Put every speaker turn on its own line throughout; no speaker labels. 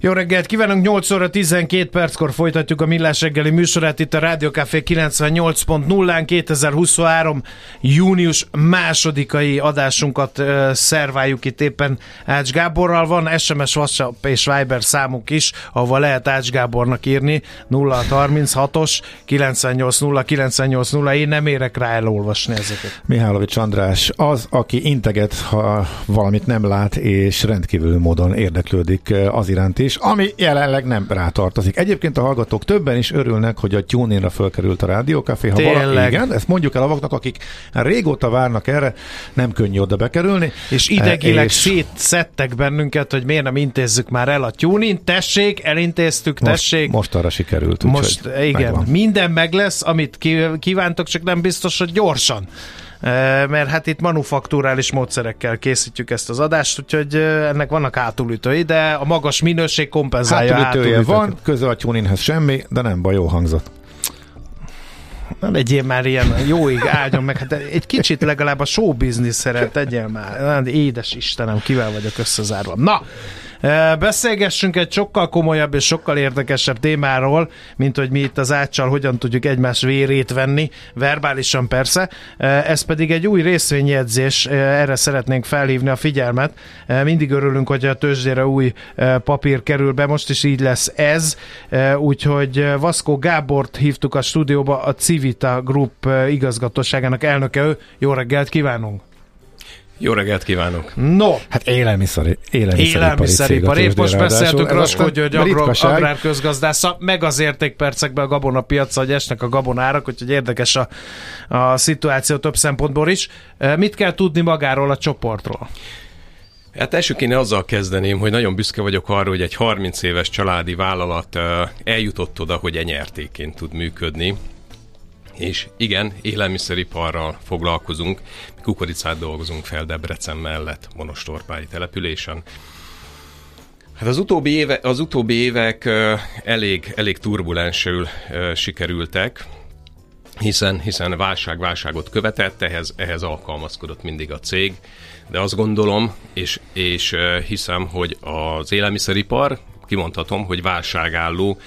Jó reggelt kívánunk, 8 óra 12 perckor folytatjuk a Millás reggeli műsorát itt a Rádió Café 98.0-án 2023. június másodikai adásunkat uh, szerváljuk itt éppen Ács Gáborral. Van SMS, WhatsApp és Viber számunk is, ahova lehet Ács Gábornak írni 0636-os 980 980. Én nem érek rá elolvasni ezeket.
Mihálovics András az, aki integet, ha valamit nem lát, és rendkívül módon érdeklődik az iránt is is, ami jelenleg nem rátartozik. Egyébként a hallgatók többen is örülnek, hogy a TuneIn-ra fölkerült a Rádiókafé. Ha valami, igen, ezt mondjuk el avaknak, akik régóta várnak erre, nem könnyű oda bekerülni.
És idegileg és... szétszettek bennünket, hogy miért nem intézzük már el a TuneIn. Tessék, elintéztük, tessék.
Most, most arra sikerült.
Most, igen, megvan. minden meg lesz, amit kívántok, csak nem biztos, hogy gyorsan mert hát itt manufakturális módszerekkel készítjük ezt az adást, úgyhogy ennek vannak hátulütői, de a magas minőség kompenzálja
hátulütője van, köze a tuninhez semmi, de nem baj, jó hangzott.
Nem legyél már ilyen jóig áldjon meg, hát egy kicsit legalább a show business tegyél már. Édes Istenem, kivel vagyok összezárva. Na, Beszélgessünk egy sokkal komolyabb és sokkal érdekesebb témáról, mint hogy mi itt az áccsal hogyan tudjuk egymás vérét venni, verbálisan persze. Ez pedig egy új részvényjegyzés, erre szeretnénk felhívni a figyelmet. Mindig örülünk, hogy a tőzsdére új papír kerül be, most is így lesz ez, úgyhogy Vaszkó Gábort hívtuk a stúdióba, a Civita Group igazgatóságának elnöke ő. Jó reggelt kívánunk!
Jó reggelt kívánok!
No!
Hát élelmiszeri, élelmiszeripari
élelmiszeripari. Épp most beszéltünk Raskó György agrárközgazdásza, meg az értékpercekben a gabonapiacra, hogy esnek a gabonárak, úgyhogy érdekes a, a szituáció több szempontból is. Mit kell tudni magáról a csoportról?
Hát elsőként azzal kezdeném, hogy nagyon büszke vagyok arra, hogy egy 30 éves családi vállalat eljutott oda, hogy enyertéként tud működni és igen, élelmiszeriparral foglalkozunk, mi kukoricát dolgozunk fel Debrecen mellett, Monostorpályi településen. Hát az utóbbi, éve, az utóbbi évek elég, elég turbulensül sikerültek, hiszen, hiszen válság válságot követett, ehhez, ehhez alkalmazkodott mindig a cég, de azt gondolom, és, és hiszem, hogy az élelmiszeripar, kimondhatom, hogy válságálló,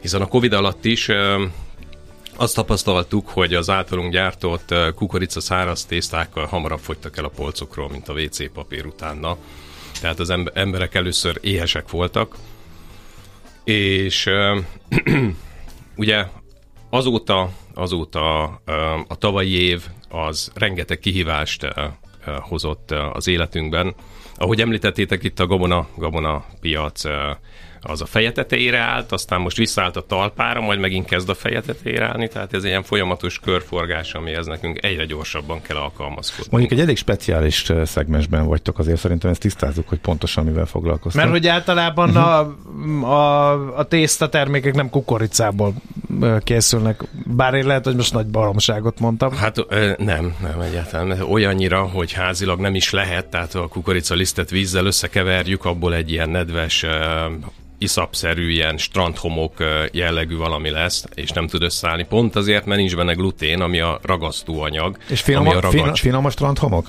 hiszen a Covid alatt is azt tapasztaltuk, hogy az általunk gyártott kukorica száraz tészták hamarabb fogytak el a polcokról, mint a WC papír utána. Tehát az emberek először éhesek voltak, és ugye azóta, azóta a tavalyi év az rengeteg kihívást hozott az életünkben. Ahogy említettétek itt a gabona, gabona piac az a feje tetejére állt, aztán most visszaállt a talpára, majd megint kezd a feje tetejére állni, tehát ez egy ilyen folyamatos körforgás, amihez nekünk egyre gyorsabban kell alkalmazkodni.
Mondjuk egy elég speciális szegmensben vagytok, azért szerintem ezt tisztázzuk, hogy pontosan mivel foglalkoztok.
Mert hogy általában uh-huh. a, a, a tészta termékek nem kukoricából készülnek, bár én lehet, hogy most nagy baromságot mondtam.
Hát nem, nem egyáltalán. Olyannyira, hogy házilag nem is lehet, tehát a kukoricalisztet vízzel összekeverjük, abból egy ilyen nedves iszapszerű, ilyen strandhomok jellegű valami lesz, és nem tud összeállni. Pont azért, mert nincs benne glutén, ami a ragasztóanyag.
És finom, ami a, finom, finom a strandhomok?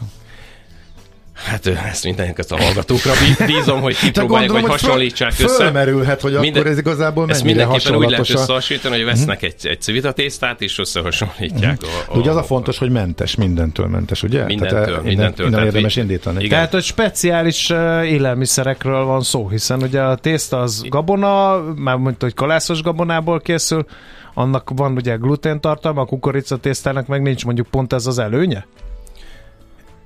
Hát ezt mindenki ezt a hallgatókra bízom, hogy kipróbálják, vagy hasonlítsák föl, össze.
Fölmerülhet, hogy Minden, akkor ez igazából mennyire Ezt mindenképpen
úgy lehet összehasonlítani, hogy vesznek egy, egy civitatésztát, és összehasonlítják.
Uh-huh. A, a, ugye az a fontos, hogy mentes, mindentől mentes, ugye?
Mindentől, tehát, mindentől.
Minden érdemes indítani.
Igen. Tehát, hogy speciális élelmiszerekről van szó, hiszen ugye a tészta az gabona, már mondta, hogy kalászos gabonából készül, annak van ugye glutén tartalma, a kukoricatésztának meg nincs mondjuk pont ez az előnye?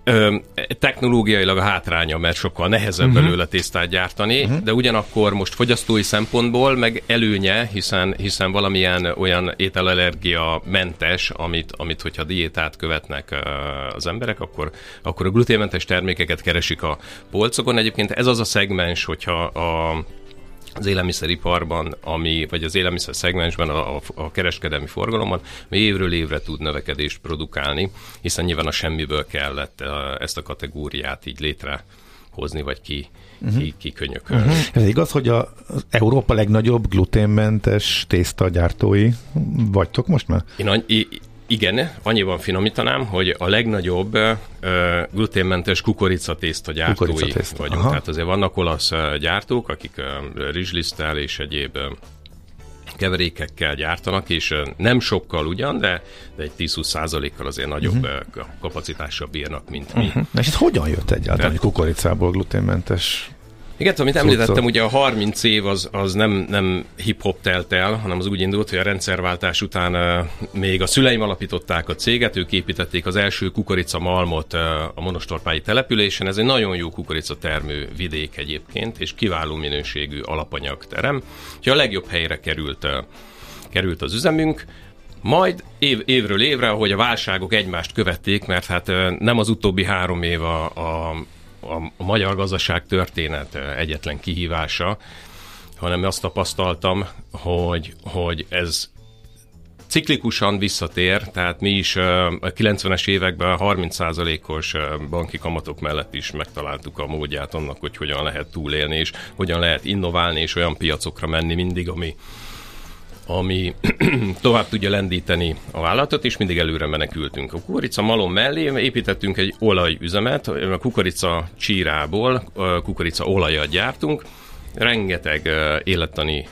Ö, technológiailag a hátránya, mert sokkal nehezebb uh-huh. belőle tésztát gyártani, uh-huh. de ugyanakkor most fogyasztói szempontból meg előnye, hiszen, hiszen valamilyen olyan ételallergia mentes, amit, amit hogyha diétát követnek az emberek, akkor, akkor a gluténmentes termékeket keresik a polcokon. Egyébként ez az a szegmens, hogyha a az élelmiszeriparban, ami, vagy az élelmiszer szegmensben, a, a, a kereskedelmi forgalomban, ami évről évre tud növekedést produkálni, hiszen nyilván a semmiből kellett ezt a kategóriát így létrehozni, vagy ki, uh-huh. ki, ki könyökölni. Uh-huh.
Ez igaz, hogy a, az Európa legnagyobb gluténmentes tésztagyártói vagytok most már?
Én, igen, annyiban finomítanám, hogy a legnagyobb uh, gluténmentes kukoricatészta gyártói kukoricatészta. vagyunk. Aha. Tehát azért vannak olasz gyártók, akik uh, rizslisztel és egyéb uh, keverékekkel gyártanak, és nem sokkal ugyan, de, de egy 10-20 százalékkal azért nagyobb uh-huh. kapacitással bírnak, mint mi. Uh-huh.
És ez hogyan jött egyáltalán, hogy kukoricából gluténmentes
igen, amit említettem, ugye a 30 év az, az nem, nem hip-hop telt el, hanem az úgy indult, hogy a rendszerváltás után uh, még a szüleim alapították a céget, ők építették az első kukorica malmot uh, a monostorpái településen. Ez egy nagyon jó kukorica termő vidék egyébként, és kiváló minőségű alapanyag terem. Úgyhogy a legjobb helyre került, uh, került az üzemünk. Majd év, évről évre, ahogy a válságok egymást követték, mert hát nem az utóbbi három év a, a a, magyar gazdaság történet egyetlen kihívása, hanem azt tapasztaltam, hogy, hogy ez ciklikusan visszatér, tehát mi is a 90-es években 30%-os banki kamatok mellett is megtaláltuk a módját annak, hogy hogyan lehet túlélni, és hogyan lehet innoválni, és olyan piacokra menni mindig, ami, ami tovább tudja lendíteni a vállalatot, és mindig előre menekültünk. A kukorica malom mellé építettünk egy olajüzemet, a kukorica csírából kukorica olajat gyártunk, rengeteg élettani,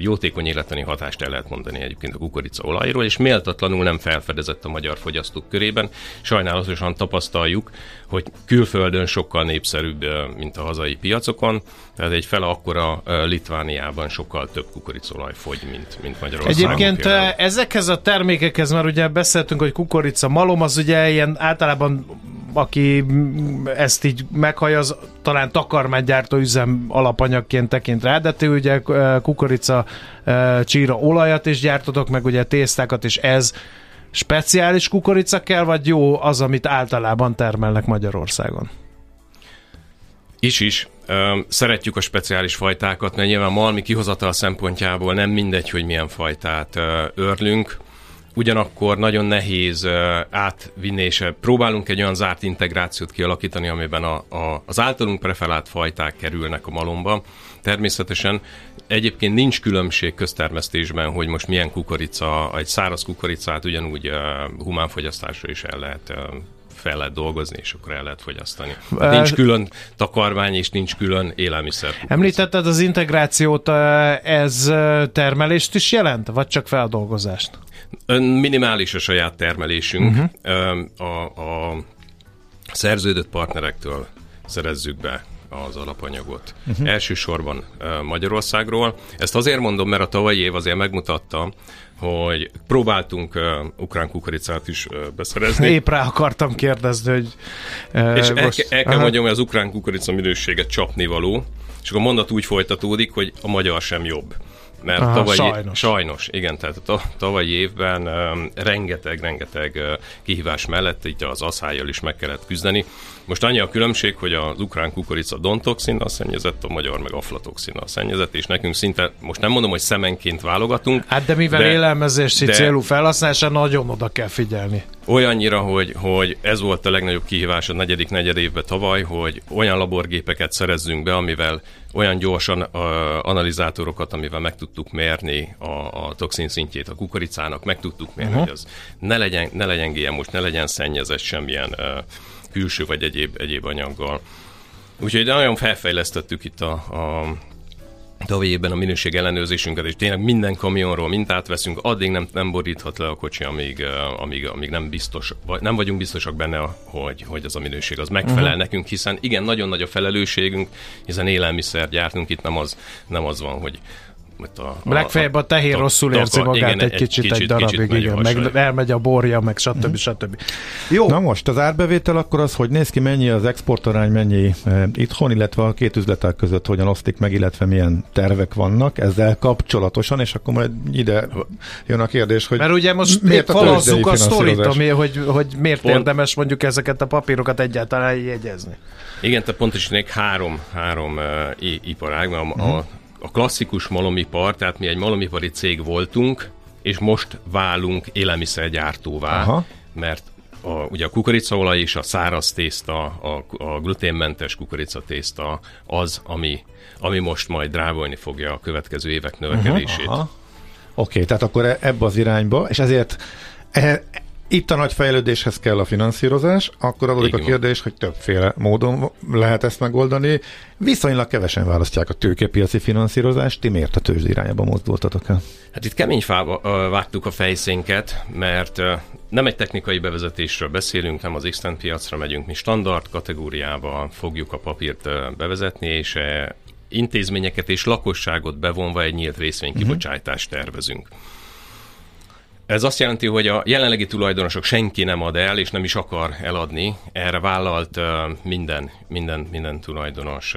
jótékony élettani hatást el lehet mondani egyébként a kukorica olajról, és méltatlanul nem felfedezett a magyar fogyasztók körében. Sajnálatosan tapasztaljuk, hogy külföldön sokkal népszerűbb, mint a hazai piacokon, tehát egy fele akkora Litvániában sokkal több kukoricolaj fogy, mint, mint Magyarországon.
Egyébként például. ezekhez a termékekhez már ugye beszéltünk, hogy kukorica malom, az ugye ilyen általában aki ezt így meghallja, az talán takarmánygyártó üzem alapanyagként tekint rá, de ti ugye kukorica csíra olajat is gyártotok, meg ugye tésztákat, és ez speciális kukorica kell, vagy jó az, amit általában termelnek Magyarországon?
Is is. Szeretjük a speciális fajtákat, mert nyilván malmi kihozatal szempontjából nem mindegy, hogy milyen fajtát örlünk ugyanakkor nagyon nehéz átvinni, és próbálunk egy olyan zárt integrációt kialakítani, amiben a, a, az általunk preferált fajták kerülnek a malomba. Természetesen egyébként nincs különbség köztermesztésben, hogy most milyen kukorica, egy száraz kukoricát ugyanúgy uh, humánfogyasztásra is el lehet uh, fel lehet dolgozni, és akkor el lehet fogyasztani. Hát nincs külön takarmány, és nincs külön élelmiszer.
Említetted az integrációt, ez termelést is jelent, vagy csak feldolgozást?
Minimális a saját termelésünk. Uh-huh. A, a szerződött partnerektől szerezzük be az alapanyagot. Uh-huh. Elsősorban Magyarországról. Ezt azért mondom, mert a tavalyi év azért megmutatta, hogy próbáltunk uh, ukrán kukoricát is uh, beszerezni.
Épp rá akartam kérdezni, hogy...
Uh, és most, el, el kell mondjam, hogy az ukrán kukorica minősége csapnivaló, és akkor a mondat úgy folytatódik, hogy a magyar sem jobb. Mert Aha, tavalyi, sajnos. sajnos, igen, tehát a tavalyi évben um, rengeteg, rengeteg uh, kihívás mellett így az asszályjal is meg kellett küzdeni. Most annyi a különbség, hogy az ukrán kukorica dontoxinnal szennyezett, a magyar meg aflatoxinnal szennyezett, és nekünk szinte, most nem mondom, hogy szemenként válogatunk.
Hát de mivel de, élelmezési de, célú felhasználása, nagyon oda kell figyelni.
Olyannyira, hogy, hogy ez volt a legnagyobb kihívás a negyedik negyed évben tavaly, hogy olyan laborgépeket szerezzünk be, amivel olyan gyorsan uh, analizátorokat, amivel meg tudtuk mérni a, a toxin szintjét a kukoricának, meg tudtuk mérni, uh-huh. hogy az ne legyen, ne legyen GMO, ne legyen szennyezett semmilyen uh, külső vagy egyéb, egyéb anyaggal. Úgyhogy nagyon felfejlesztettük itt a, a tavalyében a minőség ellenőrzésünket, és tényleg minden kamionról mintát veszünk, addig nem, nem boríthat le a kocsi, amíg, amíg, amíg nem biztos, vagy nem vagyunk biztosak benne, hogy, hogy az a minőség az megfelel uh-huh. nekünk, hiszen igen, nagyon nagy a felelősségünk, hiszen élelmiszer gyártunk, itt nem az, nem az van, hogy a,
a legfeljebb a tehén a, rosszul érzi magát igen, egy, kicsit, egy, kicsit egy darabig, kicsit igen, meg elmegy a borja, meg stb. Mm. stb.
Jó. Na most az árbevétel akkor az, hogy néz ki mennyi az exportarány, mennyi e, itthon, illetve a két üzletek között hogyan osztik meg, illetve milyen tervek vannak ezzel kapcsolatosan, és akkor majd ide jön a kérdés, hogy
Mert ugye most miért falazzuk a sztorit, ami, hogy, hogy miért Pont. érdemes mondjuk ezeket a papírokat egyáltalán jegyezni.
Igen, te pontosan három, három uh, iparág, mert a, uh-huh. a mhm a klasszikus malomipar, tehát mi egy malomipari cég voltunk, és most válunk élelmiszergyártóvá, Aha. mert a, ugye a kukoricaolaj és a száraz tészta, a, a gluténmentes kukoricatészta az, ami, ami most majd drávolni fogja a következő évek növekedését. Uh-huh,
Oké, okay, tehát akkor e, ebbe az irányba, és ezért e, itt a nagy fejlődéshez kell a finanszírozás, akkor adódik a kérdés, hogy többféle módon lehet ezt megoldani. Viszonylag kevesen választják a tőkepiaci finanszírozást, ti miért a tőzs irányába mozdultatok el?
Hát itt kemény fába vágtuk a fejszénket, mert nem egy technikai bevezetésről beszélünk, nem az X piacra megyünk, mi standard kategóriába fogjuk a papírt bevezetni, és intézményeket és lakosságot bevonva egy nyílt részvénykibocsátást tervezünk. Ez azt jelenti, hogy a jelenlegi tulajdonosok senki nem ad el, és nem is akar eladni. Erre vállalt minden, minden, minden tulajdonos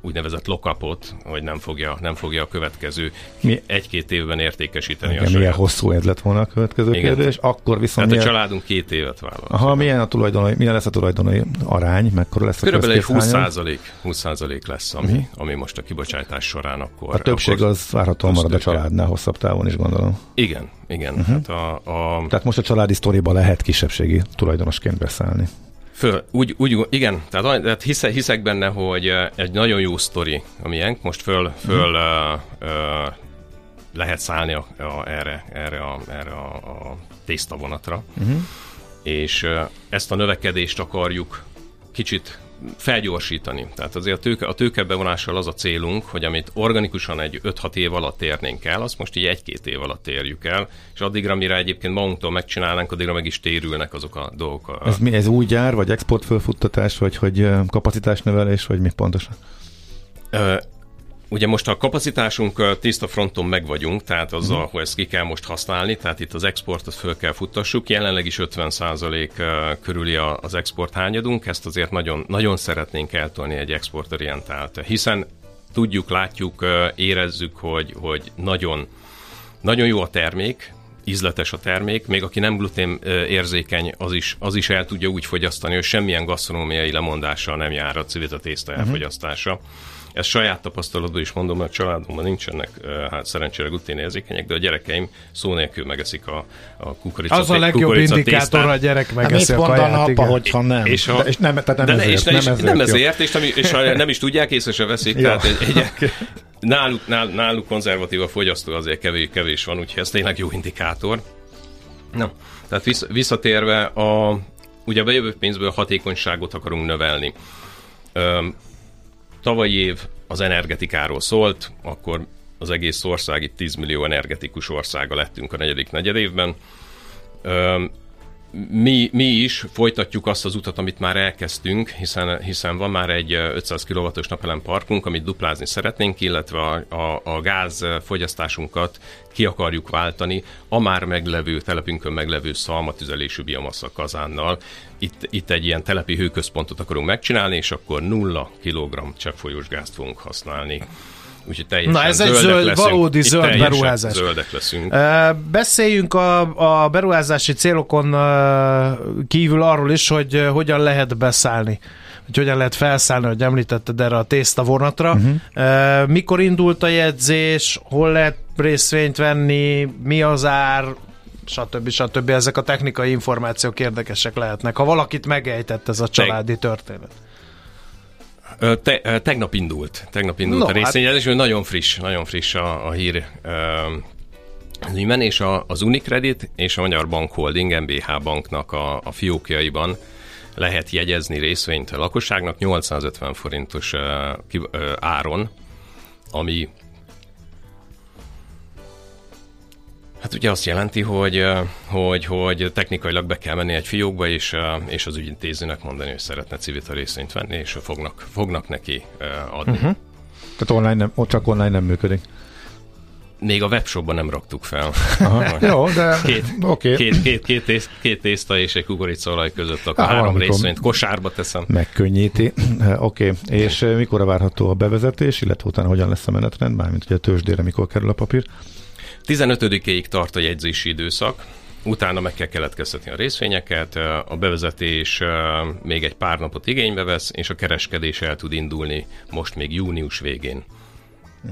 úgynevezett lokapot, hogy nem fogja, nem fogja a következő Mi? egy-két évben értékesíteni
Igen, a saját. Milyen hosszú ez lett volna a következő Igen. kérdés, akkor viszont...
Hát milyen... a családunk két évet vállal.
Aha, milyen, a tulajdonai, milyen lesz a tulajdonai arány, mekkora lesz a
Körülbelül egy 20 százalék, 20 százalék lesz, ami, uh-huh. ami most a kibocsátás során akkor...
A többség
akkor
az várhatóan marad a családnál hosszabb távon is gondolom.
Igen, igen. Uh-huh. Hát a,
a... Tehát most a családi sztoriba lehet kisebbségi tulajdonosként beszállni.
Föl, úgy, úgy, igen, tehát, tehát hisze, hiszek benne, hogy egy nagyon jó sztori a miénk, most föl, föl uh-huh. uh, uh, lehet szállni a, a, erre, erre, a, erre a, a tésztavonatra, uh-huh. és uh, ezt a növekedést akarjuk kicsit felgyorsítani. Tehát azért a, tőke, a tőkebevonással az a célunk, hogy amit organikusan egy 5-6 év alatt érnénk el, azt most így egy-két év alatt érjük el, és addigra, mire egyébként magunktól megcsinálnánk, addigra meg is térülnek azok a dolgok.
Ez mi, ez új gyár, vagy exportfölfuttatás, vagy hogy kapacitásnövelés, vagy mi pontosan?
Ugye most a kapacitásunk tiszta fronton meg vagyunk, tehát azzal, uh-huh. hogy ezt ki kell most használni, tehát itt az exportot föl kell futtassuk. Jelenleg is 50% körüli az export hányadunk, ezt azért nagyon, nagyon szeretnénk eltolni egy exportorientált, hiszen tudjuk, látjuk, érezzük, hogy, hogy nagyon, nagyon jó a termék, ízletes a termék, még aki nem glutén érzékeny, az is, az is el tudja úgy fogyasztani, hogy semmilyen gasztronómiai lemondással nem jár a civita tészta uh-huh. Ezt saját tapasztalatból is mondom, mert a családomban nincsenek hát szerencsére gluténérzékenyek, de a gyerekeim szó nélkül megeszik a, a kukorica
Az a legjobb indikátor, a gyerek hát megeszi hát a kaját.
apa, hogyha nem? És, a, de, és nem, tehát nem, de ezért,
és, nem, ezért, nem ezért, és, nem, és nem is tudják, észre se veszik. Tehát egy, egy, náluk, nál, náluk konzervatív a fogyasztó azért kevés, kevés van, úgyhogy ez tényleg jó indikátor. Na, tehát vissz, visszatérve, a, ugye a bejövő pénzből hatékonyságot akarunk növelni. Tavalyi év az energetikáról szólt, akkor az egész ország itt 10 millió energetikus országa lettünk a negyedik negyedévben. Mi, mi is folytatjuk azt az utat, amit már elkezdtünk, hiszen, hiszen van már egy 500 kW-os napelem parkunk, amit duplázni szeretnénk, illetve a, a, a gáz fogyasztásunkat ki akarjuk váltani a már meglevő, telepünkön meglevő szalmatüzelésű biomassa kazánnal. Itt, itt egy ilyen telepi hőközpontot akarunk megcsinálni, és akkor nulla kilogramm cseppfolyós gázt fogunk használni. Úgyhogy teljesen
Na ez egy zöld,
leszünk.
valódi zöld beruházás.
Zöldek leszünk.
Beszéljünk a, a beruházási célokon kívül arról is, hogy hogyan lehet beszállni hogy hogyan lehet felszállni, hogy említetted erre a tészta vonatra. Uh-huh. Uh, mikor indult a jegyzés, hol lehet részvényt venni, mi az ár, stb. stb. Ezek a technikai információk érdekesek lehetnek, ha valakit megejtett ez a családi történet.
Te, tegnap indult, tegnap indult no, a részvényezés, hát... nagyon friss, nagyon friss a, a hír uh, és a, az Unicredit és a Magyar Bank Holding MBH banknak a, a fiókjaiban lehet jegyezni részvényt a lakosságnak 850 forintos uh, ki, uh, áron, ami Hát ugye azt jelenti, hogy, hogy, hogy technikailag be kell menni egy fiókba, és, és az ügyintézőnek mondani, hogy szeretne civita részvényt venni, és fognak, fognak neki adni. Uh-huh.
Tehát online nem, csak online nem működik.
még a webshopban nem raktuk fel.
Aha. Jó, de
Két,
oké.
két, két, két, tész, két tészta és egy kukoricaolaj között, akkor három részvényt kosárba teszem.
Megkönnyíti. Eh, Oké, okay. és eh, mikor várható a bevezetés, illetve utána hogyan lesz a menetrend, mármint ugye a tőzsdére mikor kerül a papír?
15-ig tart a jegyzési időszak, utána meg kell keletkeztetni a részvényeket, a bevezetés még egy pár napot igénybe vesz, és a kereskedés el tud indulni most még június végén.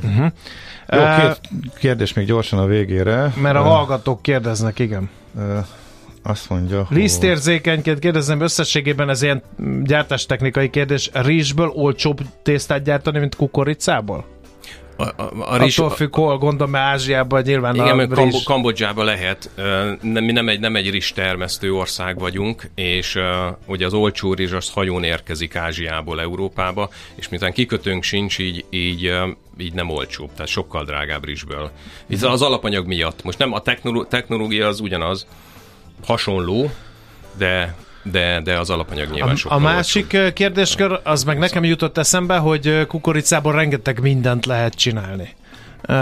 Jó,
Eh,
két kérdés még gyorsan a végére.
Mert a hallgatók kérdeznek, igen.
azt mondja, hogy...
Lisztérzékenyként kérdezem, összességében ez ilyen gyártástechnikai kérdés. Rizsből olcsóbb tésztát gyártani, mint kukoricából?
A, a, a rizs,
Attól függ, hol gondolom, mert Ázsiában nyilván
igen,
a
Kambo-
rizs...
Kambodzsában lehet, nem, mi nem egy, nem egy rizs termesztő ország vagyunk, és uh, ugye az olcsó rizs az hajón érkezik Ázsiából Európába, és miután kikötőnk sincs, így, így, így nem olcsóbb, tehát sokkal drágább rizsből. Itt az alapanyag miatt. Most nem a technoló- technológia az ugyanaz, hasonló, de, de, de az alapanyag nyilván
A,
sokkal
a másik ö, kérdéskör, az meg nekem jutott eszembe, hogy kukoricából rengeteg mindent lehet csinálni. Ö,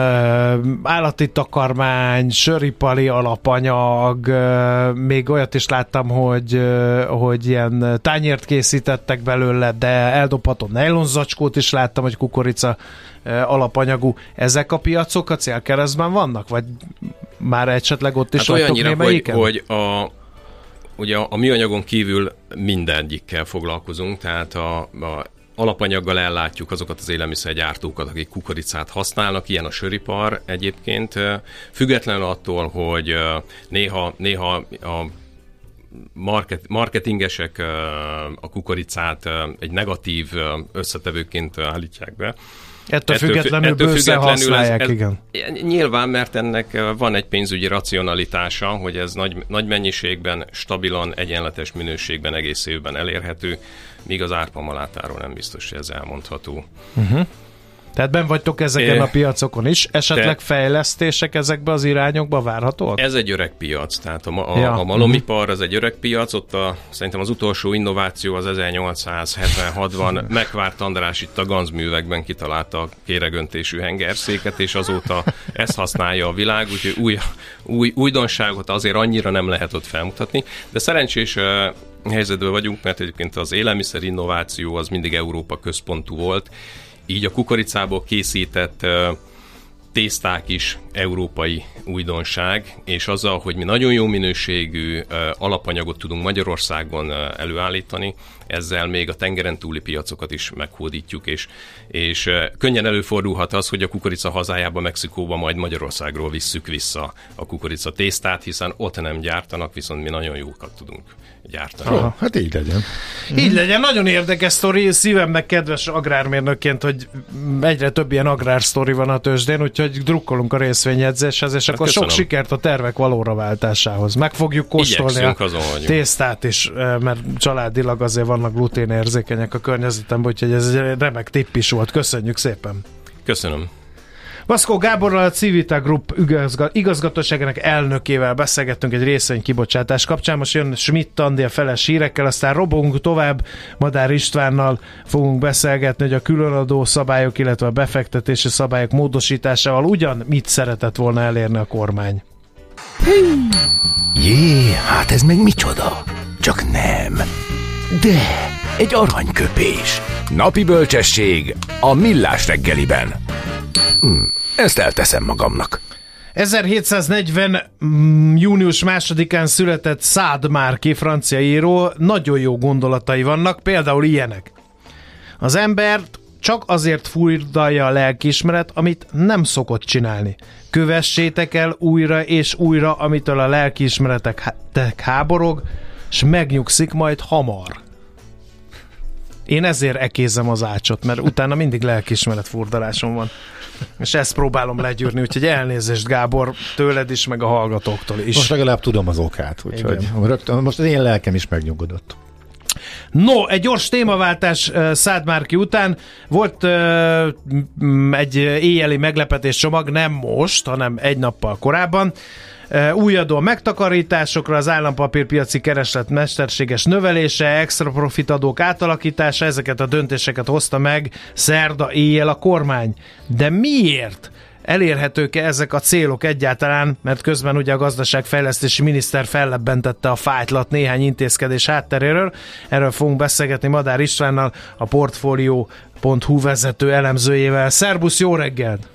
állati takarmány, söripari alapanyag, ö, még olyat is láttam, hogy, ö, hogy ilyen tányért készítettek belőle, de eldobható nejlonzacskót is láttam, hogy kukorica ö, alapanyagú. Ezek a piacok a célkeresztben vannak? Vagy már esetleg ott is
Hát olyannyira, hogy, hogy a, ugye a, a műanyagon kívül mindegyikkel foglalkozunk, tehát a, a alapanyaggal ellátjuk azokat az élelmiszergyártókat, akik kukoricát használnak, ilyen a söripar egyébként, függetlenül attól, hogy néha, néha a market, marketingesek a kukoricát egy negatív összetevőként állítják be.
Ettől,
Ettől
függetlenül
fü- ettől
bőszen
függetlenül
használják,
ez, ez,
igen.
Nyilván, mert ennek eh, van egy pénzügyi racionalitása, hogy ez nagy, nagy mennyiségben, stabilan, egyenletes minőségben egész évben elérhető, míg az árpamalátáról nem biztos, hogy ez elmondható.
Tehát ben vagytok ezeken
É.
a piacokon is. Esetleg
De-
fejlesztések ezekbe az irányokba várhatóak?
Ez egy öreg piac, tehát a, a,
Ja.
a malomipar az egy öreg piac, ott a, szerintem az utolsó innováció az 1876-ban megvárt András itt a ganzművekben kitalálta a kéregöntésű hengerszéket, és azóta ezt használja a világ, úgyhogy új, új, újdonságot azért annyira nem lehet ott felmutatni, de szerencsés helyzetben vagyunk, mert egyébként az élelmiszer innováció az mindig Európa központú volt, így a kukoricából készített tészták is európai újdonság, és azzal, hogy mi nagyon jó minőségű alapanyagot tudunk Magyarországon előállítani, ezzel még a tengeren túli piacokat is meghódítjuk, és, és könnyen előfordulhat az, hogy a kukorica hazájába, Mexikóba, majd Magyarországról visszük vissza a kukorica tésztát, hiszen ott nem gyártanak, viszont mi nagyon jókat tudunk gyártani.
Jó, hát így legyen.
Így legyen, nagyon érdekes sztori, szívemnek kedves agrármérnökként, hogy egyre több ilyen agrársztori van a tőzsdén, úgyhogy drukkolunk a részvényedzéshez, és akkor sok
Hát köszönöm.
sikert a tervek valóra váltásához. Meg fogjuk kóstolni
Igyekszünk,
a tésztát is, mert családilag azért vannak gluténérzékenyek a környezetemben, úgyhogy ez egy remek tipp is volt. Köszönjük szépen!
Köszönöm.
Vaszkó Gáborral a Civita Group igazga- igazgatóságának elnökével beszélgettünk egy részvény kibocsátás kapcsán. Most jön Schmidt Andi a feles hírekkel, aztán robogunk tovább. Madár Istvánnal fogunk beszélgetni, hogy a különadó szabályok, illetve a befektetési szabályok módosításával ugyan mit szeretett volna elérni a kormány.
Jé, hát ez meg micsoda? Csak nem. De, egy aranyköpés. Napi bölcsesség a millás reggeliben. Hm, ezt elteszem magamnak.
1740. mm, június másodikán született Szád Márki, francia író, nagyon jó gondolatai vannak, például ilyenek. Az embert csak azért furdalja a lelkiismeret, amit nem szokott csinálni. Kövessétek el újra és újra, amitől a lelkiismeretek há- tek háborog, és megnyugszik majd hamar. Én ezért ekézem az ácsot, mert utána mindig lelkiismeret furdalásom van. És ezt próbálom legyűrni, úgyhogy elnézést Gábor tőled is, meg a hallgatóktól is.
Most legalább tudom az okát, úgyhogy rögtön, most az én lelkem is megnyugodott.
No, egy gyors témaváltás uh, Szádmárki után. Volt uh, egy éjjeli meglepetés csomag, nem most, hanem egy nappal korábban. Új adó a megtakarításokra, az állampapírpiaci kereslet mesterséges növelése, extra profit adók átalakítása, ezeket a döntéseket hozta meg szerda éjjel a kormány. De miért? elérhetők-e ezek a célok egyáltalán, mert közben ugye a gazdaságfejlesztési miniszter fellebbentette a fájtlat néhány intézkedés hátteréről. Erről fogunk beszélgetni Madár Istvánnal, a Portfolio.hu vezető elemzőjével. Szerbusz, jó reggelt!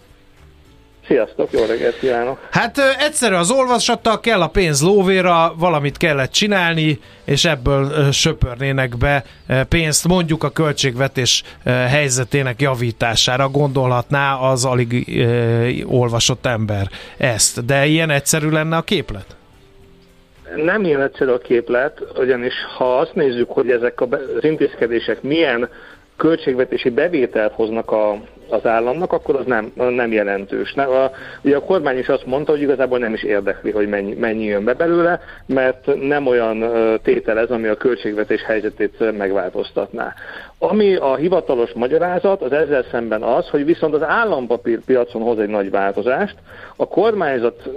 Sziasztok, jó reggelt kívánok!
Hát egyszerű az olvasattal, kell a pénz lóvéra, valamit kellett csinálni, és ebből söpörnének be pénzt mondjuk a költségvetés helyzetének javítására, gondolhatná az alig olvasott ember ezt. De ilyen egyszerű lenne a képlet?
Nem ilyen egyszerű a képlet, ugyanis ha azt nézzük, hogy ezek az intézkedések milyen költségvetési bevételt hoznak a, az államnak, akkor az nem, nem jelentős. Ne, a, ugye a kormány is azt mondta, hogy igazából nem is érdekli, hogy mennyi, mennyi jön be belőle, mert nem olyan tétel ez, ami a költségvetés helyzetét megváltoztatná. Ami a hivatalos magyarázat, az ezzel szemben az, hogy viszont az állampapírpiacon hoz egy nagy változást. A kormányzat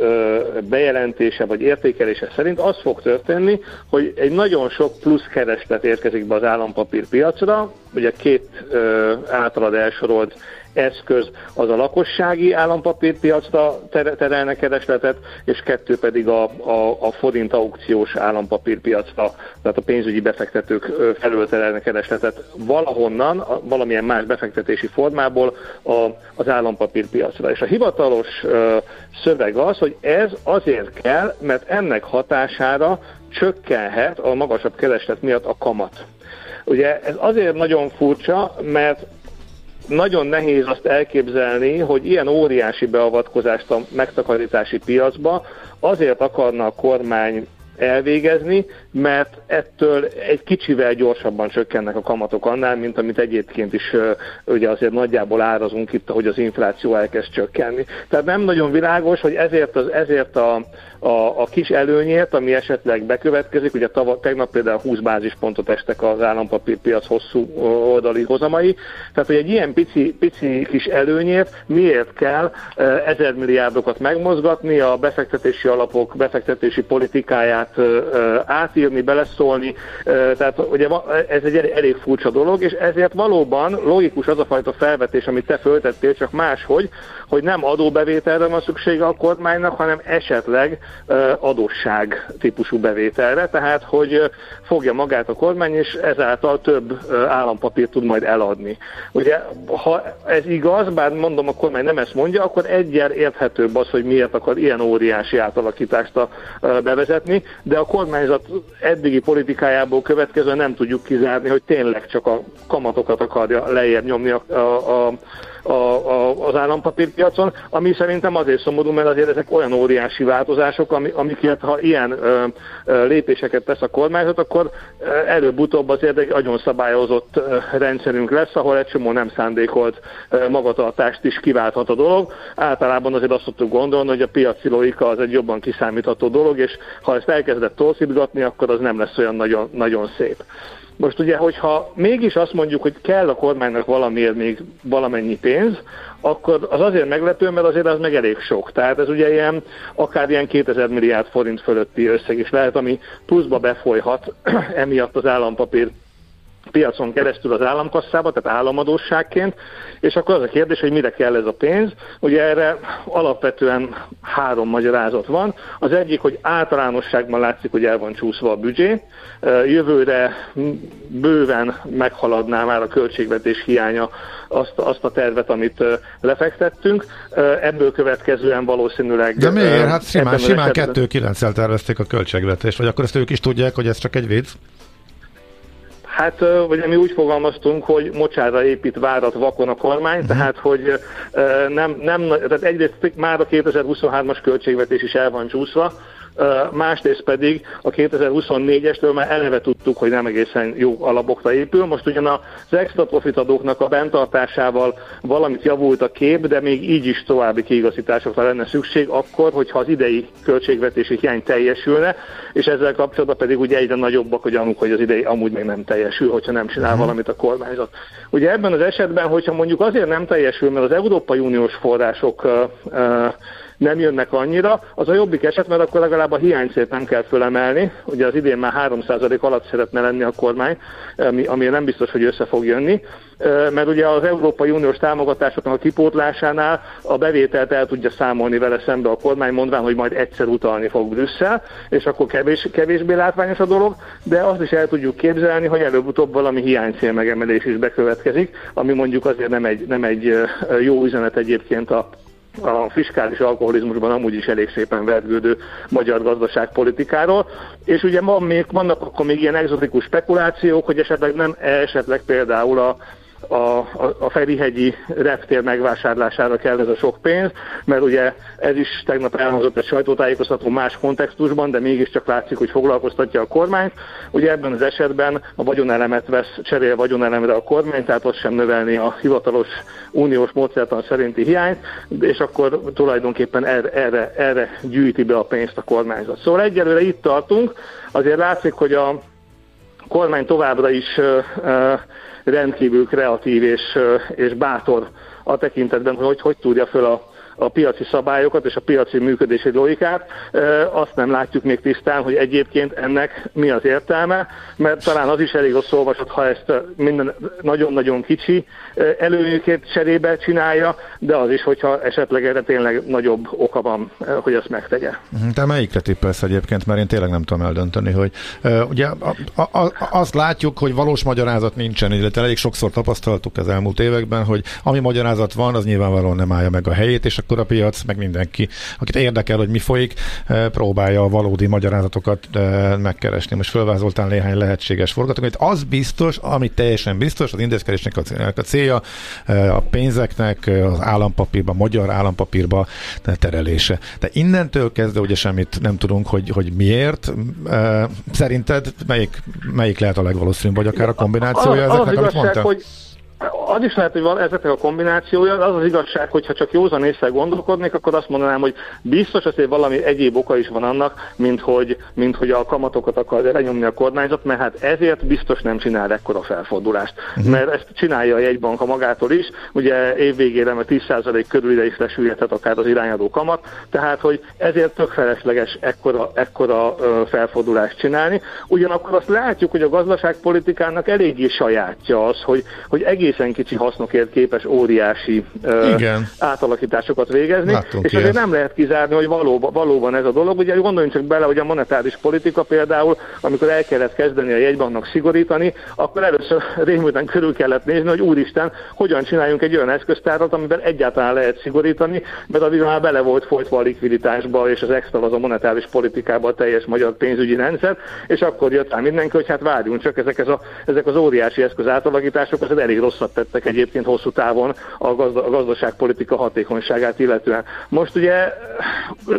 bejelentése vagy értékelése szerint az fog történni, hogy egy nagyon sok plusz kereslet érkezik be az állampapírpiacra. Ugye két általad elsorolt eszköz az a lakossági állampapírpiacra terelne keresletet, és kettő pedig a, a, a forint aukciós állampapírpiacra, tehát a pénzügyi befektetők felől terelne keresletet valahonnan, valamilyen más befektetési formából a, az állampapírpiacra. És a hivatalos szöveg az, hogy ez azért kell, mert ennek hatására csökkenhet a magasabb kereslet miatt a kamat. Ugye ez azért nagyon furcsa, mert nagyon nehéz azt elképzelni, hogy ilyen óriási beavatkozást a megtakarítási piacba azért akarna a kormány elvégezni, mert ettől egy kicsivel gyorsabban csökkennek a kamatok annál, mint amit egyébként is ugye azért nagyjából árazunk itt, hogy az infláció elkezd csökkenni. Tehát nem nagyon világos, hogy ezért, az, ezért a, a, a kis előnyért, ami esetleg bekövetkezik, ugye tava, tegnap például 20 bázispontot estek az állampapírpiac hosszú oldali hozamai, tehát hogy egy ilyen pici, pici kis előnyért miért kell ezer milliárdokat megmozgatni, a befektetési alapok befektetési politikáját átírni, beleszólni, tehát ugye ez egy elég furcsa dolog, és ezért valóban logikus az a fajta felvetés, amit te föltettél, csak máshogy, hogy nem adóbevételre van szüksége a kormánynak, hanem esetleg adósság típusú bevételre, tehát hogy fogja magát a kormány, és ezáltal több állampapírt tud majd eladni. Ugye, ha ez igaz, bár mondom, a kormány nem ezt mondja, akkor egyel érthetőbb az, hogy miért akar ilyen óriási átalakítást bevezetni, de a kormányzat eddigi politikájából következően nem tudjuk kizárni, hogy tényleg csak a kamatokat akarja lejjebb nyomni a, a, a a, a, az állampapírpiacon, ami szerintem azért szomorú, mert azért ezek olyan óriási változások, ami, amiket ha ilyen ö, ö, lépéseket tesz a kormányzat, akkor előbb-utóbb azért egy nagyon szabályozott ö, rendszerünk lesz, ahol egy csomó nem szándékolt ö, magatartást is kiválthat a dolog. Általában azért azt szoktuk gondolni, hogy a piaci logika az egy jobban kiszámítható dolog, és ha ezt elkezdett torszítgatni, akkor az nem lesz olyan nagyon, nagyon szép. Most ugye, hogyha mégis azt mondjuk, hogy kell a kormánynak valamiért még valamennyi pénz, akkor az azért meglepő, mert azért az meg elég sok. Tehát ez ugye ilyen, akár ilyen 2000 milliárd forint fölötti összeg is lehet, ami pluszba befolyhat emiatt az állampapír piacon keresztül az államkasszába, tehát államadóságként, és akkor az a kérdés, hogy mire kell ez a pénz. Ugye erre alapvetően három magyarázat van. Az egyik, hogy általánosságban látszik, hogy el van csúszva a büdzsé. Jövőre bőven meghaladná már a költségvetés hiánya azt, azt a tervet, amit lefektettünk. Ebből következően valószínűleg...
De miért? Hát simán, simán 2-9-el tervezték a költségvetést, vagy akkor ezt ők is tudják, hogy ez csak egy vicc?
Hát ugye mi úgy fogalmaztunk, hogy mocsára épít várat vakon a kormány, uh-huh. tehát hogy nem, nem, tehát egyrészt már a 2023-as költségvetés is el van csúszva, másrészt pedig a 2024-estől már eleve tudtuk, hogy nem egészen jó alapokra épül. Most ugyan az extra profit adóknak a bentartásával valamit javult a kép, de még így is további kiigazításokra lenne szükség akkor, hogyha az idei költségvetési hiány teljesülne, és ezzel kapcsolatban pedig ugye egyre nagyobbak hogy gyanúk, hogy az idei amúgy még nem teljesül, hogyha nem csinál uh-huh. valamit a kormányzat. Ugye ebben az esetben, hogyha mondjuk azért nem teljesül, mert az Európai Uniós források uh, uh, nem jönnek annyira, az a jobbik eset, mert akkor legalább a hiánycélt nem kell fölemelni. Ugye az idén már 3% alatt szeretne lenni a kormány, ami, ami nem biztos, hogy össze fog jönni, mert ugye az Európai Uniós támogatásoknak a kipótlásánál a bevételt el tudja számolni vele szembe a kormány, mondván, hogy majd egyszer utalni fog Brüsszel, és akkor kevés, kevésbé látványos a dolog, de azt is el tudjuk képzelni, hogy előbb-utóbb valami hiánycél megemelés is bekövetkezik, ami mondjuk azért nem egy, nem egy jó üzenet egyébként a a fiskális alkoholizmusban amúgy is elég szépen vergődő magyar gazdaságpolitikáról, és ugye van még, vannak akkor még ilyen exotikus spekulációk, hogy esetleg nem esetleg például a a, a, a Ferihegyi reptér megvásárlására kell ez a sok pénz, mert ugye ez is tegnap elhangzott egy sajtótájékoztató más kontextusban, de mégiscsak látszik, hogy foglalkoztatja a kormányt. Ugye ebben az esetben a vagyonelemet vesz, cserél vagyonelemre a kormány, tehát ott sem növelni a hivatalos uniós módszertan szerinti hiányt, és akkor tulajdonképpen erre, erre, erre gyűjti be a pénzt a kormányzat. Szóval egyelőre itt tartunk, azért látszik, hogy a kormány továbbra is uh, uh, rendkívül kreatív és, és bátor a tekintetben, hogy hogy tudja föl a a piaci szabályokat és a piaci működési logikát. Azt nem látjuk még tisztán, hogy egyébként ennek mi az értelme, mert talán az is elég rossz olvasat, ha ezt minden nagyon-nagyon kicsi előnyökét cserébe csinálja, de az is, hogyha esetleg erre tényleg nagyobb oka van, hogy ezt megtegye.
Mhm, te melyikre tippelsz egyébként, mert én tényleg nem tudom eldönteni, hogy ugye a, a, a, azt látjuk, hogy valós magyarázat nincsen, illetve elég sokszor tapasztaltuk az elmúlt években, hogy ami magyarázat van, az nyilvánvalóan nem állja meg a helyét, és akkor a piac, meg mindenki, akit érdekel, hogy mi folyik, eh, próbálja a valódi magyarázatokat eh, megkeresni. Most fölvázoltál néhány lehetséges forgatókönyvet. Az biztos, ami teljesen biztos, az intézkedésnek a célja eh, a pénzeknek az állampapírba, magyar állampapírba terelése. De innentől kezdve ugye semmit nem tudunk, hogy, hogy miért. Szerinted melyik, melyik lehet a legvalószínűbb, vagy akár a kombinációja
ezeknek, amit mondtál? Hogy az is lehet, hogy van ezeknek a kombinációja, az az igazság, hogy ha csak józan észre gondolkodnék, akkor azt mondanám, hogy biztos azért valami egyéb oka is van annak, mint hogy, mint hogy a kamatokat akar lenyomni a kormányzat, mert hát ezért biztos nem csinál ekkora felfordulást. Uh-huh. Mert ezt csinálja a jegybanka magától is, ugye évvégére mert 10% körülire is lesülhetett akár az irányadó kamat, tehát hogy ezért tök felesleges ekkora, ekkora felfordulást csinálni. Ugyanakkor azt látjuk, hogy a gazdaságpolitikának eléggé sajátja az, hogy, hogy egészen kicsi hasznokért képes óriási Igen. átalakításokat végezni, Láttunk és azért nem lehet kizárni, hogy valóban, valóban ez a dolog. Ugye gondoljunk csak bele, hogy a monetáris politika például, amikor el kellett kezdeni a jegybanknak szigorítani, akkor először rémülten körül kellett nézni, hogy úristen, hogyan csináljunk egy olyan eszköztárat, amiben egyáltalán lehet szigorítani, mert addig már bele volt folytva a likviditásba, és az extra az a monetáris politikába a teljes magyar pénzügyi rendszer, és akkor jött rá mindenki, hogy hát várjunk csak, ezek, ez a, ezek az óriási eszköz átalakítások, az elég rosszat tettek egyébként hosszú távon a, gazda, a gazdaságpolitika hatékonyságát illetően. Most ugye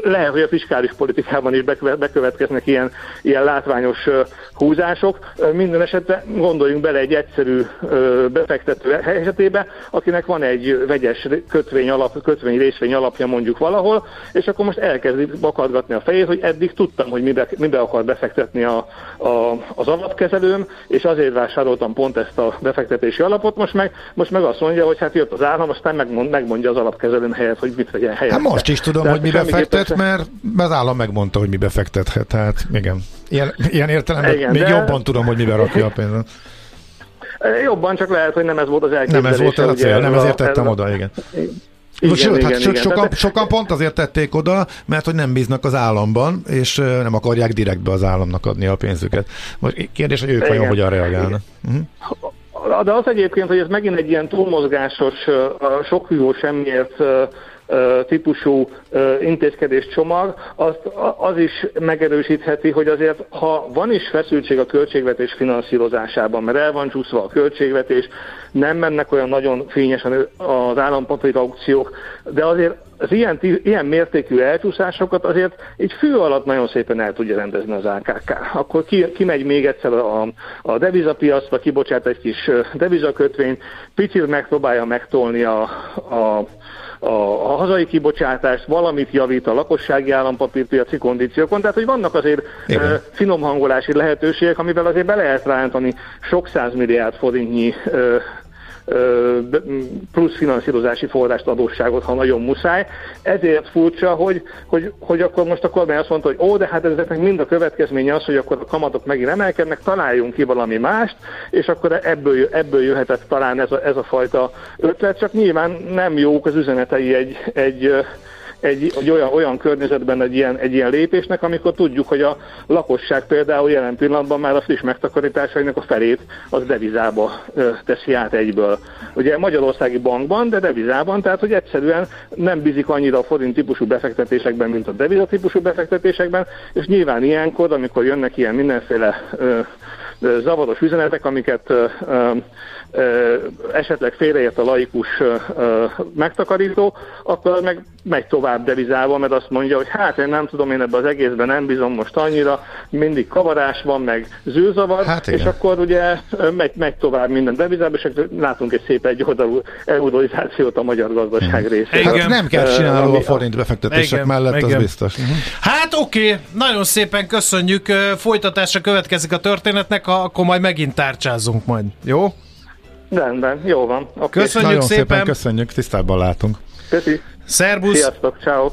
lehet, hogy a fiskális politikában is bekövetkeznek ilyen, ilyen látványos húzások. Minden esetben gondoljunk bele egy egyszerű befektető helyzetébe, akinek van egy vegyes kötvény, alap, kötvény részvény alapja mondjuk valahol, és akkor most elkezdi bakadgatni a fejét, hogy eddig tudtam, hogy mibe, mibe akar befektetni a, a, az alapkezelőm, és azért vásároltam pont ezt a befektetési alapot, most meg, most meg azt mondja, hogy hát jött az állam, aztán megmond, megmondja az alapkezelőm helyet, hogy mit vegyen helyet.
Hát most is tudom, Tehát hogy mibe fektet, mert az állam megmondta, hogy mibe fektethet. Tehát igen, ilyen, ilyen értelemben igen, még de... jobban tudom, hogy mibe rakja a pénzt.
Jobban, csak lehet, hogy nem ez volt az elképzelés.
Nem ez volt a cél, nem ezért tettem oda, igen. Igen, Sőt, igen, hát igen, sokan, igen. sokan pont azért tették oda, mert hogy nem bíznak az államban, és nem akarják direktbe az államnak adni a pénzüket. Most kérdés, hogy ők vajon hogyan reagálnak. Uh-huh.
De az egyébként, hogy ez megint egy ilyen túlmozgásos, sok hűvó semmiért típusú intézkedés csomag, az, az is megerősítheti, hogy azért, ha van is feszültség a költségvetés finanszírozásában, mert el van csúszva a költségvetés, nem mennek olyan nagyon fényesen az állampapír aukciók, de azért az ilyen, ilyen mértékű elcsúszásokat azért egy fő alatt nagyon szépen el tudja rendezni az AKK. Akkor ki, kimegy még egyszer a, a devizapiacra, kibocsát egy kis devizakötvényt, picit megpróbálja megtolni a, a a, a hazai kibocsátást, valamit javít a lakossági állampapírpiaci kondíciókon, tehát hogy vannak azért Igen. finom hangolási lehetőségek, amivel azért be lehet rántani sok százmilliárd forintnyi plusz finanszírozási forrást, adósságot, ha nagyon muszáj. Ezért furcsa, hogy, hogy, hogy akkor most a kormány azt mondta, hogy ó, de hát ezeknek mind a következménye az, hogy akkor a kamatok megint emelkednek, találjunk ki valami mást, és akkor ebből, ebből jöhetett talán ez a, ez a fajta ötlet, csak nyilván nem jók az üzenetei egy, egy egy, egy olyan, olyan környezetben egy ilyen, egy ilyen lépésnek, amikor tudjuk, hogy a lakosság például jelen pillanatban már a friss megtakarításainak a felét az devizába ö, teszi át egyből. Ugye Magyarországi bankban, de devizában, tehát hogy egyszerűen nem bizik annyira a forint típusú befektetésekben, mint a deviza típusú befektetésekben, és nyilván ilyenkor, amikor jönnek ilyen mindenféle ö, zavaros üzenetek, amiket ö, ö, esetleg félreért a laikus megtakarító, akkor meg megy tovább devizával, mert azt mondja, hogy hát én nem tudom, én ebben az egészben nem bizom most annyira, mindig kavarás van, meg zűrzavar, hát és akkor ugye megy, megy tovább minden devizába, és látunk egy szép egyoldalú eurolizációt a magyar gazdaság részéről.
Hát nem kell csinálni a forint befektetések igen, mellett, igen. az biztos. Uh-huh.
Hát oké, okay. nagyon szépen köszönjük, folytatásra következik a történetnek, akkor majd megint tárcsázunk majd, jó?
Rendben, jó van.
Okay. Köszönjük Nagyon szépen. szépen,
köszönjük, tisztában látunk.
Köszi.
Szerbusz.
Sziasztok, ciao.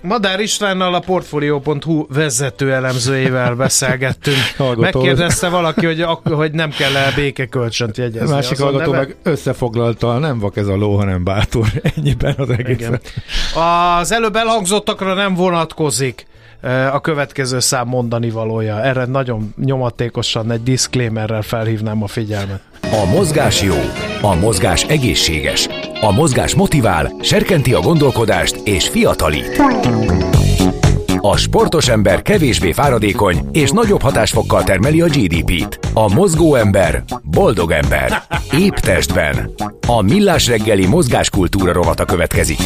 Madár Istvánnal a Portfolio.hu vezető elemzőjével beszélgettünk. Megkérdezte valaki, hogy, hogy nem kell el békekölcsönt jegyezni.
A másik hallgató neve... meg összefoglalta, nem vak ez a ló, hanem bátor. Ennyiben az egész.
Az előbb elhangzottakra nem vonatkozik a következő szám mondani valója. Erre nagyon nyomatékosan egy disclaimerrel felhívnám a figyelmet.
A mozgás jó, a mozgás egészséges, a mozgás motivál, serkenti a gondolkodást és fiatalít. A sportos ember kevésbé fáradékony és nagyobb hatásfokkal termeli a GDP-t. A mozgó ember boldog ember. Épp testben. A millás reggeli mozgáskultúra rovata következik.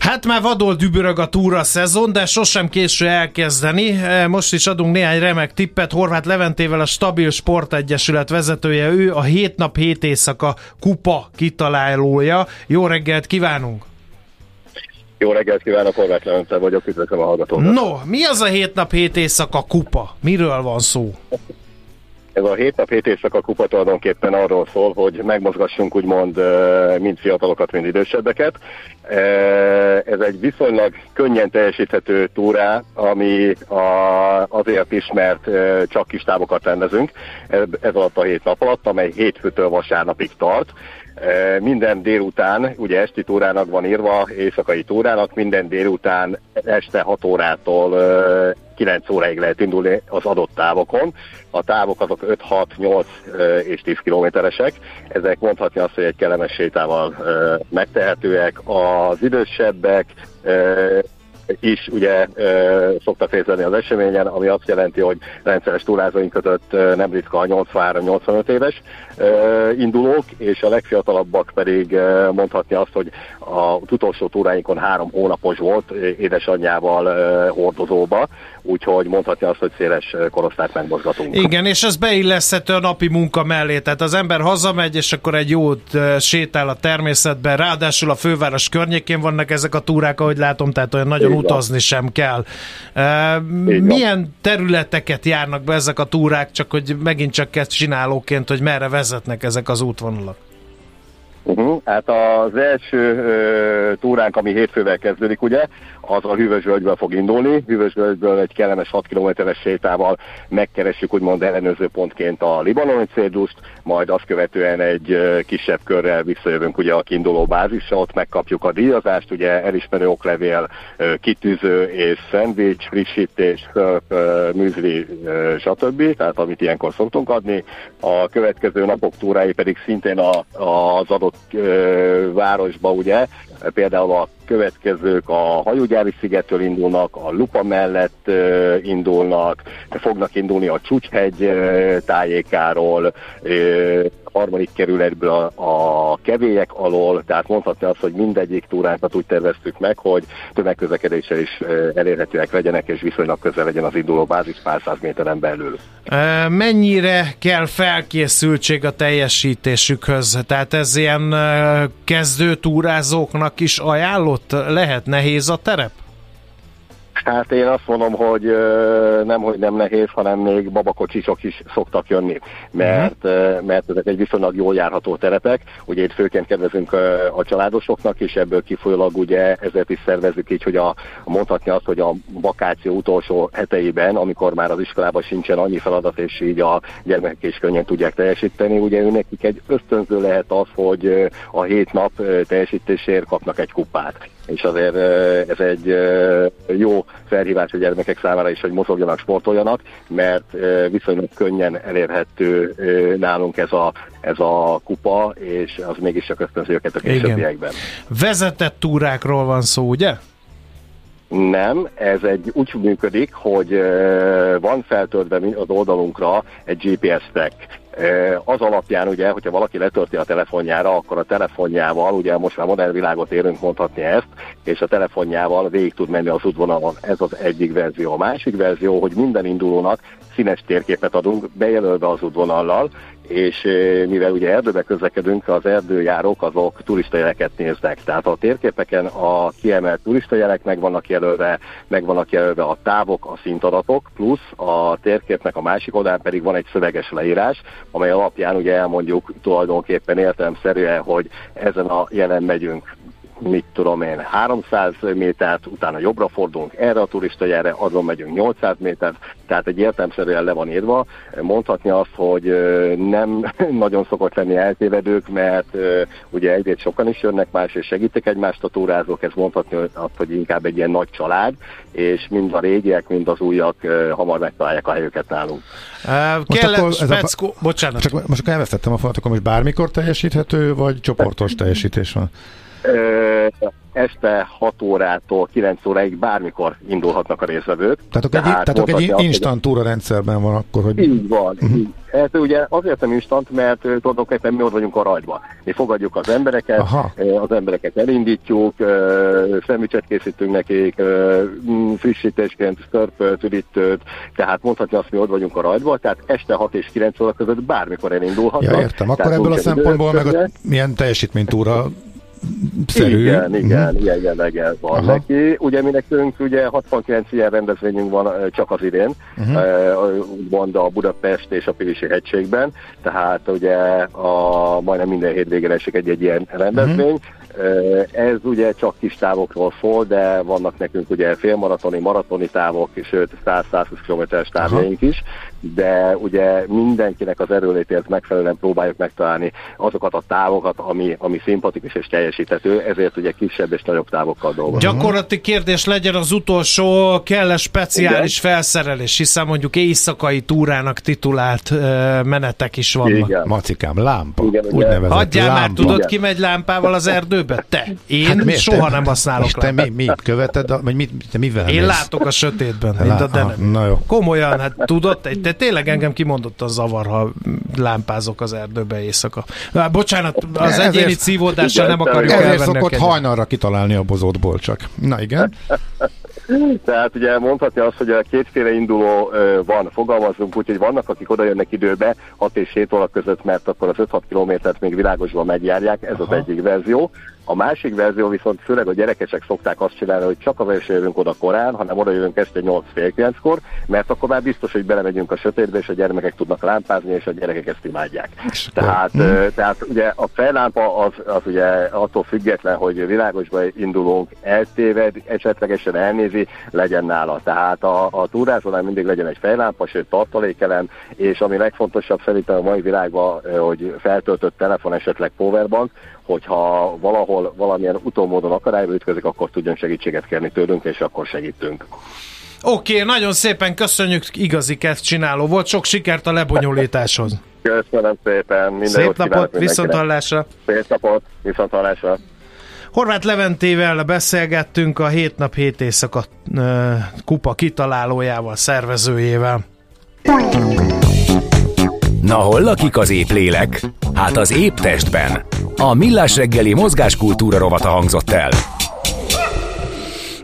Hát már vadol dübörög a túra szezon, de sosem késő elkezdeni. E, most is adunk néhány remek tippet. Horváth Leventével a Stabil Sport Egyesület vezetője, ő a 7 nap 7 éjszaka kupa kitalálója. Jó reggelt kívánunk!
Jó reggelt kívánok, Horváth Levente vagyok, üdvözlöm a hallgatókat.
No, mi az a 7 nap 7 éjszaka kupa? Miről van szó?
Ez a hét nap, hét éjszaka kupa tulajdonképpen arról szól, hogy megmozgassunk úgymond mind fiatalokat, mind idősebbeket. Ez egy viszonylag könnyen teljesíthető túrá, ami azért is, mert csak kis távokat rendezünk ez alatt a hét nap alatt, amely hétfőtől vasárnapig tart. Minden délután, ugye esti túrának van írva, éjszakai túrának, minden délután este 6 órától 9 óráig lehet indulni az adott távokon. A távok azok 5, 6, 8 és 10 kilométeresek. Ezek mondhatni azt, hogy egy kellemes sétával megtehetőek. Az idősebbek is ugye szoktak részt venni az eseményen, ami azt jelenti, hogy rendszeres túrázóink között nem ritka a 83-85 éves indulók, és a legfiatalabbak pedig mondhatni azt, hogy a utolsó túráinkon három hónapos volt édesanyjával hordozóba, úgyhogy mondhatni azt, hogy széles korosztályt megmozgatunk.
Igen, és ez beilleszthető a napi munka mellé, tehát az ember hazamegy, és akkor egy jót sétál a természetben, ráadásul a főváros környékén vannak ezek a túrák, ahogy látom, tehát olyan nagyon utazni sem kell. Milyen területeket járnak be ezek a túrák, csak hogy megint csak ezt csinálóként, hogy merre vezetnek ezek az útvonalak?
Uh-huh. Hát az első uh, túránk, ami hétfővel kezdődik, ugye, az a Hűvösvölgyből fog indulni. Hűvösvölgyből egy kellemes 6 kilométeres sétával megkeressük úgymond ellenőrző pontként a libanoni cédust, majd azt követően egy kisebb körrel visszajövünk ugye a kiinduló bázisra, ott megkapjuk a díjazást, ugye elismerő oklevél, kitűző és szendvics, frissítés, műzli, stb. Tehát amit ilyenkor szoktunk adni. A következő napok túrái pedig szintén a, az adott városba, ugye, például a következők a hajógyári szigetől indulnak, a Lupa mellett indulnak, fognak indulni a Csúcshegy uh, tájékáról, harmadik kerületből a, a kevélyek alól, tehát mondhatni azt, hogy mindegyik túránkat úgy terveztük meg, hogy tömegközlekedéssel is elérhetőek legyenek, és viszonylag közel legyen az induló bázis pár száz méteren belül.
Mennyire kell felkészültség a teljesítésükhöz? Tehát ez ilyen kezdő túrázóknak is ajánlott? Lehet nehéz a terep?
Hát én azt mondom, hogy nem, hogy nem nehéz, hanem még babakocsisok is szoktak jönni, mert, uh-huh. mert ezek egy viszonylag jól járható terepek. Ugye itt főként kedvezünk a családosoknak, és ebből kifolyólag ugye ezért is szervezzük így, hogy a, mondhatni azt, hogy a vakáció utolsó heteiben, amikor már az iskolában sincsen annyi feladat, és így a gyermekek is könnyen tudják teljesíteni, ugye ő nekik egy ösztönző lehet az, hogy a hét nap teljesítésért kapnak egy kupát és azért ez egy jó felhívás a gyermekek számára is, hogy mozogjanak, sportoljanak, mert viszonylag könnyen elérhető nálunk ez a, ez a kupa, és az mégis csak ösztönző őket a későbbiekben.
Vezetett túrákról van szó, ugye?
Nem, ez egy úgy működik, hogy van feltöltve az oldalunkra egy GPS tag. Az alapján ugye, hogyha valaki letölti a telefonjára, akkor a telefonjával, ugye most már modern világot érünk mondhatni ezt, és a telefonjával végig tud menni az útvonalon. Ez az egyik verzió. A másik verzió, hogy minden indulónak színes térképet adunk, bejelölve az útvonallal, és mivel ugye erdőbe közlekedünk, az erdőjárók azok turistajeleket néznek. Tehát a térképeken a kiemelt turistajelek meg vannak jelölve, meg vannak jelölve a távok, a szintadatok, plusz a térképnek a másik oldalán pedig van egy szöveges leírás, amely alapján ugye elmondjuk tulajdonképpen értelemszerűen, hogy ezen a jelen megyünk mit tudom én, 300 métert, utána jobbra fordulunk erre a turista jelre, azon megyünk 800 métert, tehát egy értelmszerűen le van írva. Mondhatni azt, hogy nem nagyon szokott lenni eltévedők, mert ugye egyrészt sokan is jönnek más, és segítik egymást a túrázók, ez mondhatni azt, hogy inkább egy ilyen nagy család, és mind a régiek, mind az újak hamar megtalálják a helyüket nálunk.
Uh, kell akkor ez speckó... a... Bocsánat.
Csak most elvesztettem a falat, akkor most bármikor teljesíthető, vagy csoportos teljesítés van?
Este 6 órától 9 óráig bármikor indulhatnak a részvevők.
Tehát, tehát, egy, tehát egy instant túra rendszerben van akkor, hogy...
Így van. Uh-huh. Így. Ez ugye azért nem instant, mert tulajdonképpen mi ott vagyunk a rajtba. Mi fogadjuk az embereket, Aha. az embereket elindítjuk, szemücset készítünk nekik, frissítésként szörpöt, üdítőt, tehát mondhatni azt, mi ott vagyunk a rajtba, tehát este 6 és 9 óra között bármikor elindulhatnak.
Ja, értem. Akkor ebből a szempontból meg a milyen teljesítménytúra szerű.
Igen, igen, uh-huh. ilyen van Aha. neki. Ugye mi nekünk ugye 69 ilyen rendezvényünk van csak az idén, uh-huh. úgymond a Budapest és a Pilisi hegységben, tehát ugye a majdnem minden hétvégén esik egy-egy ilyen rendezvény. Uh-huh. Ez ugye csak kis távokról szól, de vannak nekünk ugye félmaratoni, maratoni távok, sőt 100-120 km-es távjaink is, de ugye mindenkinek az erőlétéhez megfelelően próbáljuk megtalálni azokat a távokat, ami, ami szimpatikus és teljesíthető, ezért ugye kisebb és nagyobb távokkal dolgozunk.
Gyakorlati kérdés legyen az utolsó, kell-e speciális Igen? felszerelés, hiszen mondjuk éjszakai túrának titulált menetek is vannak.
Igen. Macikám, lámpa. Igen, Úgynevezett
Hagyjál lámpa. már, tudod, ki megy lámpával az erdőbe? Te. Én hát miért, soha te, nem használok és
te mi, mi követed, vagy mit, te mivel
Én mész? látok a sötétben, mint a denem. Na jó. Komolyan, hát tudod, te de tényleg engem kimondott a zavar, ha lámpázok az erdőbe éjszaka. Na, bocsánat, az ezért, egyéni cívódással nem akarjuk
Ezért szokott hajnalra kitalálni a bozótból csak. Na igen.
Tehát ugye mondhatja azt, hogy a kétféle induló van, fogalmazunk úgy, hogy vannak, akik oda jönnek időbe 6 és 7 óra között, mert akkor az 5-6 kilométert még világosban megjárják, ez Aha. az egyik verzió. A másik verzió viszont főleg a gyerekesek szokták azt csinálni, hogy csak azért sem jövünk oda korán, hanem oda jövünk este 8 fél 9-kor, mert akkor már biztos, hogy belemegyünk a sötétbe, és a gyermekek tudnak lámpázni, és a gyerekek ezt imádják. Tehát, hmm. tehát ugye a fellámpa az, az ugye attól független, hogy világosba indulunk, eltéved, esetlegesen elnézi, legyen nála. Tehát a, a túrázónál mindig legyen egy fejlámpa, sőt tartalékelem, és ami legfontosabb szerintem a mai világban, hogy feltöltött telefon, esetleg powerbank, hogyha valahol valamilyen utómódon akadályba ütközik, akkor tudjon segítséget kérni tőlünk, és akkor segítünk.
Oké, okay, nagyon szépen köszönjük, igazi kezd csináló volt, sok sikert a lebonyolításhoz.
Köszönöm szépen, minden
Szép napot, viszonthallásra.
Szép napot, viszonthallásra.
Horváth Leventével beszélgettünk a hét nap hét éjszaka kupa kitalálójával, szervezőjével.
Na hol lakik az épp lélek? Hát az épp testben. A Millás reggeli mozgáskultúra rovata hangzott el.